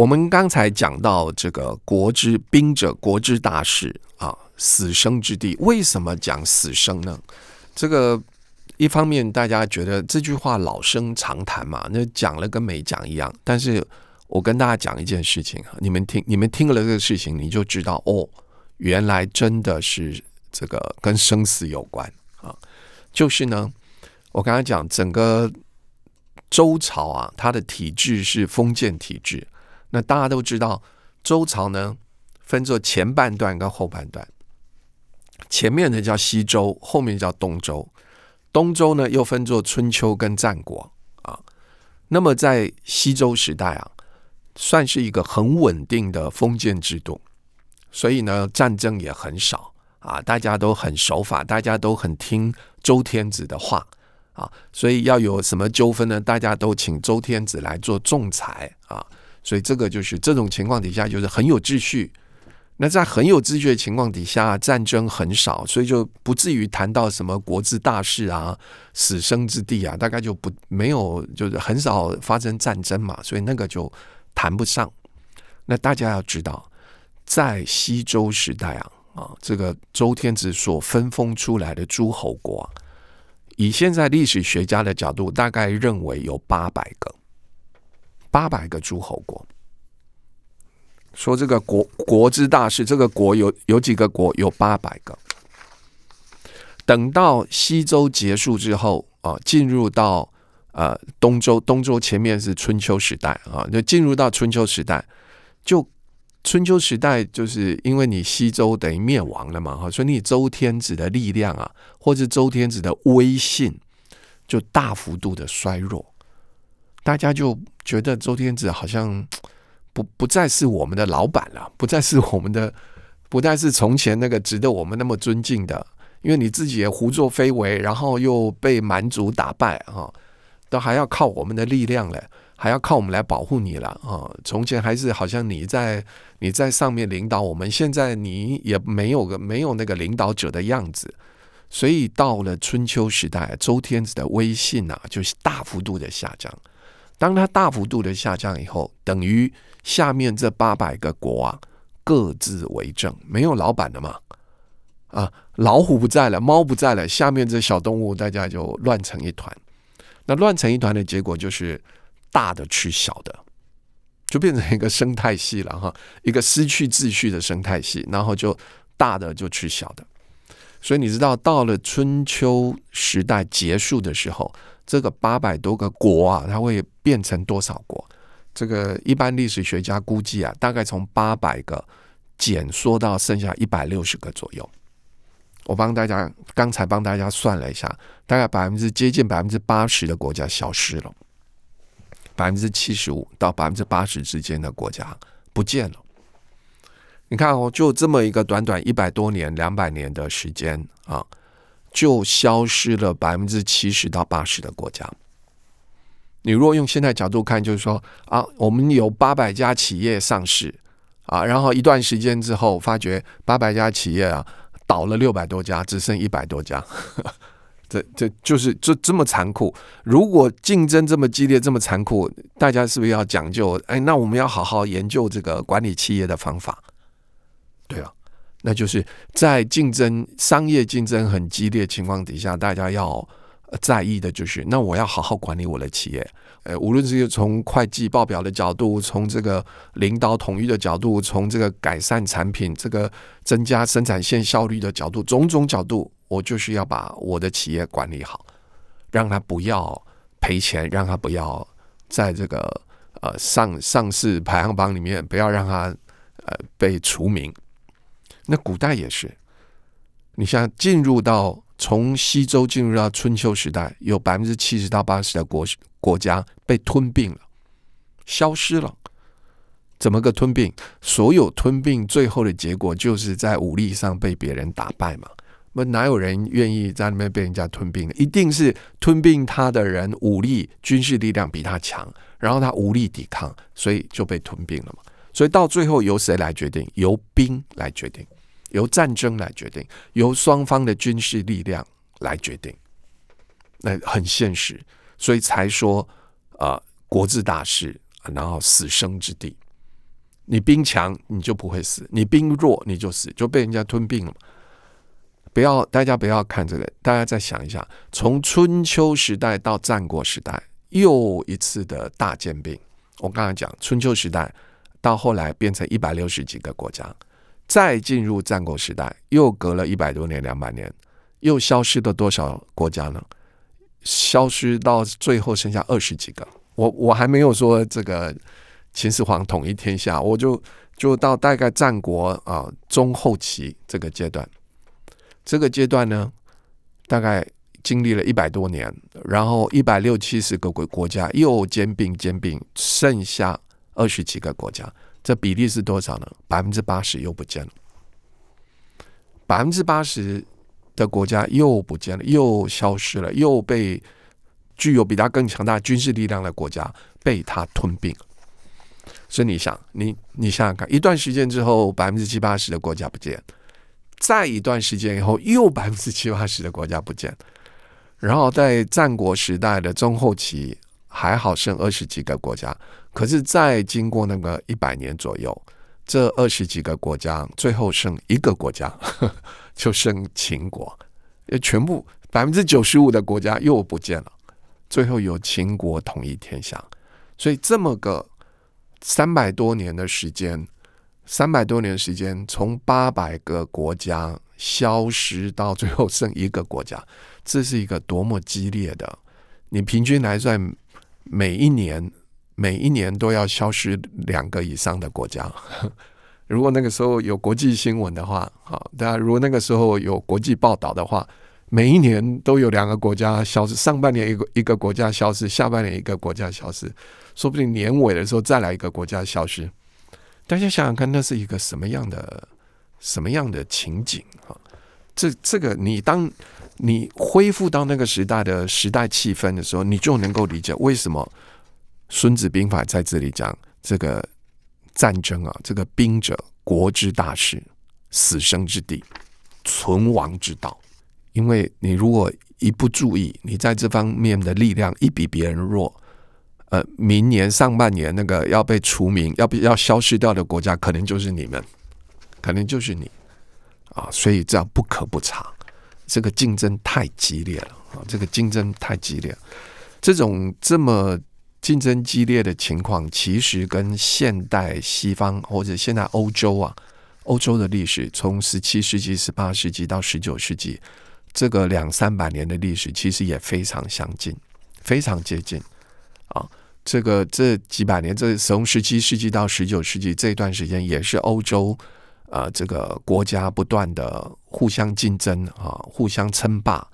我们刚才讲到这个国之兵者，国之大事啊，死生之地。为什么讲死生呢？这个一方面大家觉得这句话老生常谈嘛，那讲了跟没讲一样。但是我跟大家讲一件事情，你们听，你们听了这个事情，你就知道哦，原来真的是这个跟生死有关啊。就是呢，我刚才讲整个周朝啊，它的体制是封建体制。那大家都知道，周朝呢分作前半段跟后半段，前面的叫西周，后面叫东周。东周呢又分作春秋跟战国啊。那么在西周时代啊，算是一个很稳定的封建制度，所以呢战争也很少啊，大家都很守法，大家都很听周天子的话啊，所以要有什么纠纷呢，大家都请周天子来做仲裁啊。所以这个就是这种情况底下，就是很有秩序。那在很有秩序的情况底下，战争很少，所以就不至于谈到什么国之大事啊、死生之地啊，大概就不没有，就是很少发生战争嘛，所以那个就谈不上。那大家要知道，在西周时代啊，啊，这个周天子所分封出来的诸侯国啊，以现在历史学家的角度，大概认为有八百个。八百个诸侯国，说这个国国之大事，这个国有有几个国？有八百个。等到西周结束之后啊，进入到呃东周，东周前面是春秋时代啊，就进入到春秋时代。就春秋时代，就是因为你西周等于灭亡了嘛，哈，所以你周天子的力量啊，或者周天子的威信，就大幅度的衰弱。大家就觉得周天子好像 不不再是我们的老板了，不再是我们的，不再是从前那个值得我们那么尊敬的。因为你自己也胡作非为，然后又被蛮族打败啊，都还要靠我们的力量嘞，还要靠我们来保护你了啊。从前还是好像你在你在上面领导我们，现在你也没有个没有那个领导者的样子。所以到了春秋时代，周天子的威信啊，就是大幅度的下降。当它大幅度的下降以后，等于下面这八百个国啊，各自为政，没有老板了嘛？啊，老虎不在了，猫不在了，下面这小动物大家就乱成一团。那乱成一团的结果就是大的吃小的，就变成一个生态系了哈，一个失去秩序的生态系，然后就大的就吃小的。所以你知道，到了春秋时代结束的时候。这个八百多个国啊，它会变成多少国？这个一般历史学家估计啊，大概从八百个减缩到剩下一百六十个左右。我帮大家刚才帮大家算了一下，大概百分之接近百分之八十的国家消失了，百分之七十五到百分之八十之间的国家不见了。你看哦，就这么一个短短一百多年、两百年的时间啊。就消失了百分之七十到八十的国家。你如果用现在角度看，就是说啊，我们有八百家企业上市啊，然后一段时间之后，发觉八百家企业啊倒了六百多家，只剩一百多家。这这就是这这么残酷。如果竞争这么激烈，这么残酷，大家是不是要讲究？哎，那我们要好好研究这个管理企业的方法，对啊。那就是在竞争、商业竞争很激烈情况底下，大家要在意的就是，那我要好好管理我的企业。呃，无论是从会计报表的角度，从这个领导统一的角度，从这个改善产品、这个增加生产线效率的角度，种种角度，我就是要把我的企业管理好，让他不要赔钱，让他不要在这个呃上上市排行榜里面，不要让他呃被除名。那古代也是，你像进入到从西周进入到春秋时代，有百分之七十到八十的国国家被吞并了，消失了。怎么个吞并？所有吞并最后的结果就是在武力上被别人打败嘛。那哪有人愿意在那边被人家吞并？一定是吞并他的人武力军事力量比他强，然后他无力抵抗，所以就被吞并了嘛。所以到最后由谁来决定？由兵来决定。由战争来决定，由双方的军事力量来决定，那很现实，所以才说啊、呃，国之大事，然后死生之地。你兵强你就不会死，你兵弱你就死，就被人家吞并了。不要，大家不要看这个，大家再想一下，从春秋时代到战国时代，又一次的大兼并。我刚才讲春秋时代到后来变成一百六十几个国家，再进入战国时代，又隔了一百多年、两百年，又消失了多少国家呢？消失到最后剩下二十几个。我我还没有说这个。秦始皇统一天下，我就就到大概战国啊中后期这个阶段，这个阶段呢，大概经历了一百多年，然后一百六七十个国国家又兼并兼并，剩下二十几个国家，这比例是多少呢？百分之八十又不见了，百分之八十的国家又不见了，又消失了，又被具有比他更强大军事力量的国家被他吞并。所以你想，你你想想看，一段时间之后，百分之七八十的国家不见，再一段时间以后，又百分之七八十的国家不见，然后在战国时代的中后期，还好剩二十几个国家，可是再经过那个一百年左右，这二十几个国家最后剩一个国家，就剩秦国，全部百分之九十五的国家又不见了，最后由秦国统一天下，所以这么个。三百多年的时间，三百多年时间，从八百个国家消失到最后剩一个国家，这是一个多么激烈的！你平均来算，每一年每一年都要消失两个以上的国家。如果那个时候有国际新闻的话，好，大家如果那个时候有国际报道的话，每一年都有两个国家消失，上半年一个一个国家消失，下半年一个国家消失。说不定年尾的时候再来一个国家消失，大家想想看，那是一个什么样的什么样的情景啊？这这个，你当你恢复到那个时代的时代气氛的时候，你就能够理解为什么《孙子兵法》在这里讲这个战争啊，这个兵者，国之大事，死生之地，存亡之道。因为你如果一不注意，你在这方面的力量一比别人弱。呃，明年上半年那个要被除名、要不要消失掉的国家，可能就是你们，可能就是你啊，所以这样不可不察，这个竞争太激烈了啊，这个竞争太激烈，这种这么竞争激烈的情况，其实跟现代西方或者现在欧洲啊，欧洲的历史，从十七世纪、十八世纪到十九世纪，这个两三百年的历史，其实也非常相近，非常接近啊。这个这几百年，这从十七世纪到十九世纪这段时间，也是欧洲、呃，这个国家不断的互相竞争啊，互相称霸，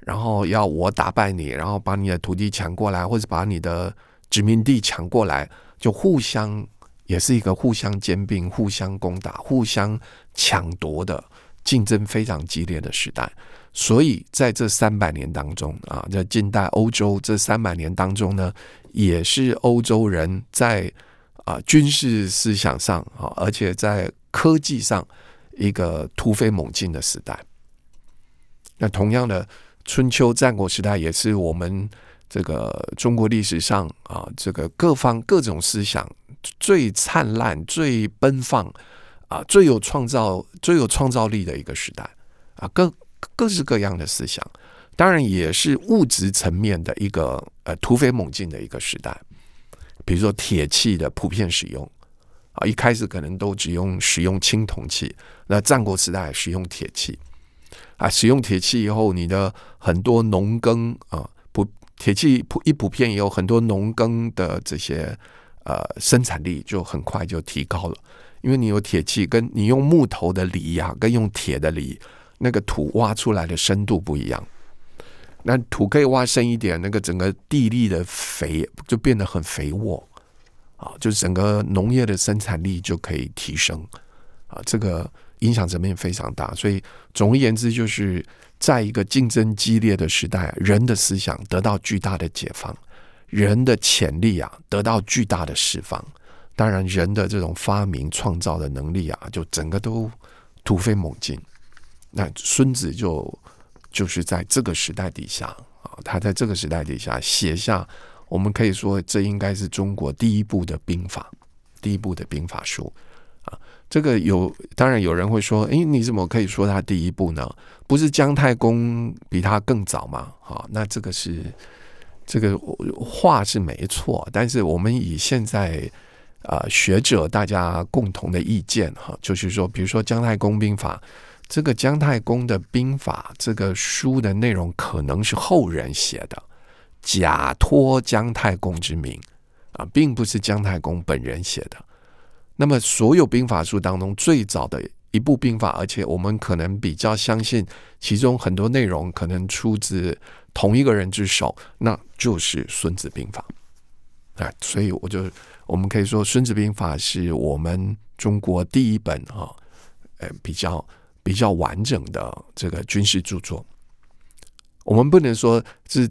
然后要我打败你，然后把你的土地抢过来，或者把你的殖民地抢过来，就互相也是一个互相兼并、互相攻打、互相抢夺的竞争非常激烈的时代。所以在这三百年当中啊，在近代欧洲这三百年当中呢，也是欧洲人在啊军事思想上啊，而且在科技上一个突飞猛进的时代。那同样的，春秋战国时代也是我们这个中国历史上啊，这个各方各种思想最灿烂、最奔放啊，最有创造、最有创造力的一个时代啊，各。各式各样的思想，当然也是物质层面的一个呃突飞猛进的一个时代。比如说铁器的普遍使用啊，一开始可能都只用使用青铜器，那战国时代使用铁器啊，使用铁器以后，你的很多农耕啊普铁器普一普遍以后，很多农耕的这些呃生产力就很快就提高了，因为你有铁器，跟你用木头的犁呀，跟用铁的犁。那个土挖出来的深度不一样，那土可以挖深一点，那个整个地力的肥就变得很肥沃啊，就是整个农业的生产力就可以提升啊，这个影响层面非常大。所以总而言之，就是在一个竞争激烈的时代，人的思想得到巨大的解放，人的潜力啊得到巨大的释放。当然，人的这种发明创造的能力啊，就整个都突飞猛进。那孙子就就是在这个时代底下啊，他在这个时代底下写下，我们可以说这应该是中国第一部的兵法第一部的兵法书啊。这个有当然有人会说，诶，你怎么可以说他第一部呢？不是姜太公比他更早吗？啊，那这个是这个话是没错，但是我们以现在啊学者大家共同的意见哈，就是说，比如说姜太公兵法。这个姜太公的兵法，这个书的内容可能是后人写的，假托姜太公之名啊，并不是姜太公本人写的。那么，所有兵法书当中最早的一部兵法，而且我们可能比较相信其中很多内容可能出自同一个人之手，那就是《孙子兵法》啊。所以，我就我们可以说，《孙子兵法》是我们中国第一本啊，呃，比较。比较完整的这个军事著作，我们不能说是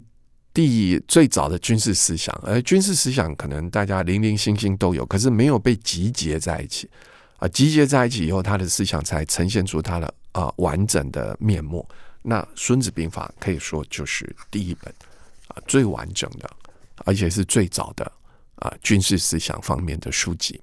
第最早的军事思想，而军事思想可能大家零零星星都有，可是没有被集结在一起啊，集结在一起以后，他的思想才呈现出他的啊完整的面目。那《孙子兵法》可以说就是第一本啊最完整的，而且是最早的啊军事思想方面的书籍。